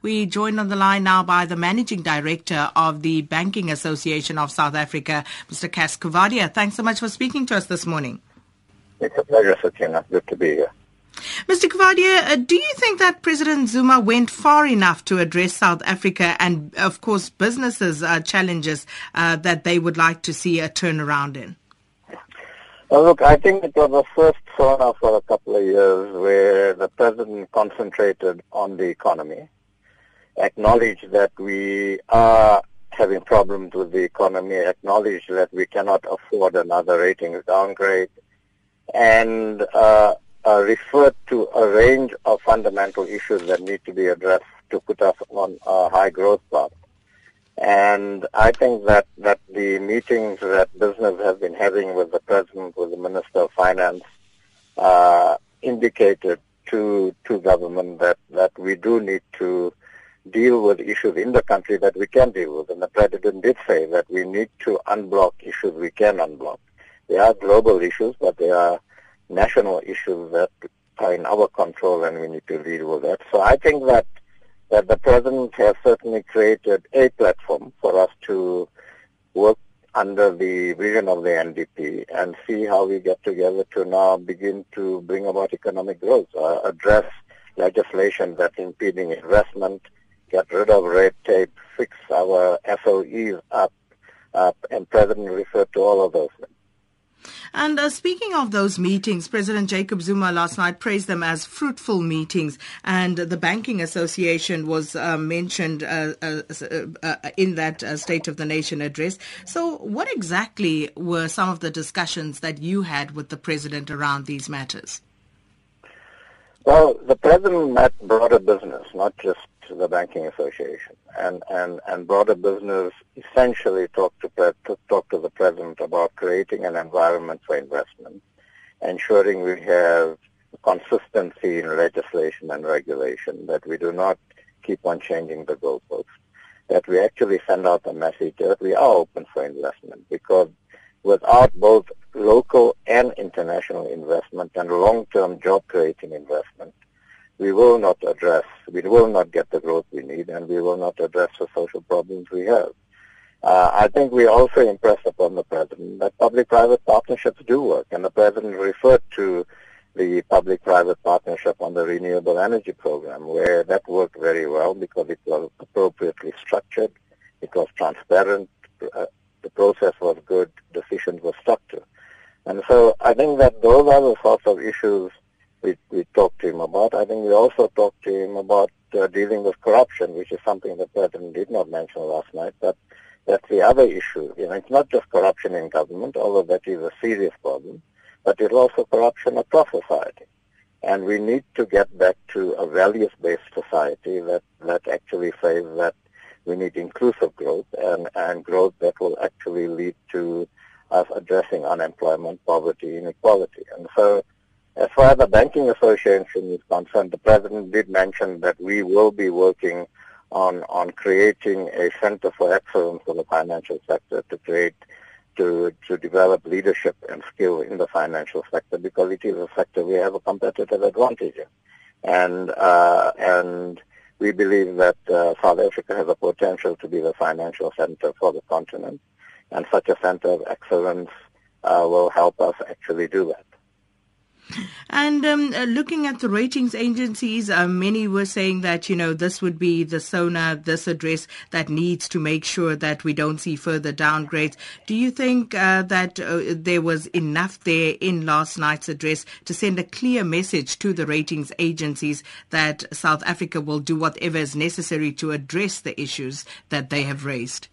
We joined on the line now by the Managing Director of the Banking Association of South Africa, Mr. Cas Coovadia. Thanks so much for speaking to us this morning. It's a pleasure, Sakina. Good to be here. Mr. Coovadia, uh, do you think that President Zuma went far enough to address South Africa and, of course, businesses' uh, challenges uh, that they would like to see a turnaround in? Well, look, I think it was the first SONA for a couple of years where the president concentrated on the economy acknowledge that we are having problems with the economy, acknowledge that we cannot afford another ratings downgrade, and uh, uh, refer to a range of fundamental issues that need to be addressed to put us on a high growth path. And I think that, that the meetings that business has been having with the President, with the Minister of Finance, uh, indicated to, to government that, that we do need to deal with issues in the country that we can deal with. And the President did say that we need to unblock issues we can unblock. They are global issues, but they are national issues that are in our control and we need to deal with that. So I think that that the President has certainly created a platform for us to work under the vision of the NDP and see how we get together to now begin to bring about economic growth, uh, address legislation that's impeding investment, get rid of red tape, fix our SOEs up, up and President referred to all of those things. And uh, speaking of those meetings, President Jacob Zuma last night praised them as fruitful meetings, and the Banking Association was uh, mentioned uh, uh, uh in that uh, State of the Nation address. So, what exactly were some of the discussions that you had with the President around these matters? Well, the President met broader business, not just the Banking Association, and, and, and broader business essentially talk to, to talk to the President about creating an environment for investment, ensuring we have consistency in legislation and regulation, that we do not keep on changing the goalposts, that we actually send out a message that we are open for investment, because without both local and international investment and long-term job-creating investment, we will not address, we will not get the growth we need, and we will not address the social problems we have. Uh, I think we also impressed upon the President that public-private partnerships do work, and the President referred to the public-private partnership on the renewable energy program, where that worked very well because it was appropriately structured, it was transparent, uh, the process was good, decisions were to. And so I think that those are the sorts of issues talked to him about. I think we also talked to him about uh, dealing with corruption, which is something the President did not mention last night, but that's the other issue. You know, it's not just corruption in government, although that is a serious problem, but it's also corruption across society. And we need to get back to a values-based society that, that actually says that we need inclusive growth and, and growth that will actually lead to us addressing unemployment, poverty, inequality. And so as far as the Banking Association is concerned, the President did mention that we will be working on, on creating a center for excellence for the financial sector to create, to, to develop leadership and skill in the financial sector because it is a sector we have a competitive advantage in. And, uh, and we believe that uh, South Africa has a potential to be the financial center for the continent, and such a center of excellence uh, will help us actually do that. And um, uh, looking at the ratings agencies, uh, many were saying that, you know, this would be the SONA, this address that needs to make sure that we don't see further downgrades. Do you think uh, that uh, there was enough there in last night's address to send a clear message to the ratings agencies that South Africa will do whatever is necessary to address the issues that they have raised?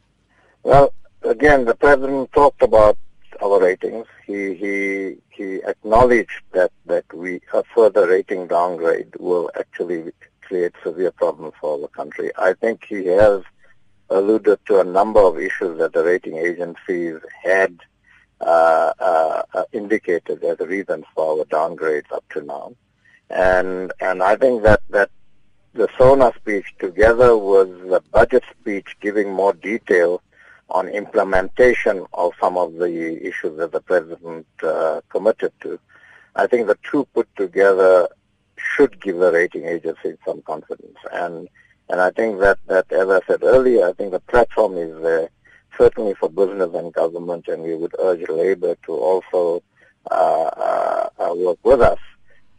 Well, again, the President talked about our ratings. He he he acknowledged that that we a further rating downgrade will actually create severe problems for the country. I think he has alluded to a number of issues that the rating agencies had uh, uh, uh indicated as a reason for our downgrades up to now, and and I think that that the SONA speech together with the budget speech giving more detail on implementation of some of the issues that the president uh, committed to. I think the two put together should give the rating agencies some confidence. And And I think that, that, as I said earlier, I think the platform is there, certainly for business and government, and we would urge Labour to also uh, uh, uh, work with us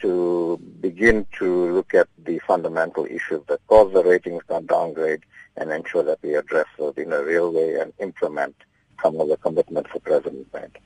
to begin to look at the fundamental issues that cause the ratings to downgrade and ensure that we address those in a real way and implement some of the commitments the President made.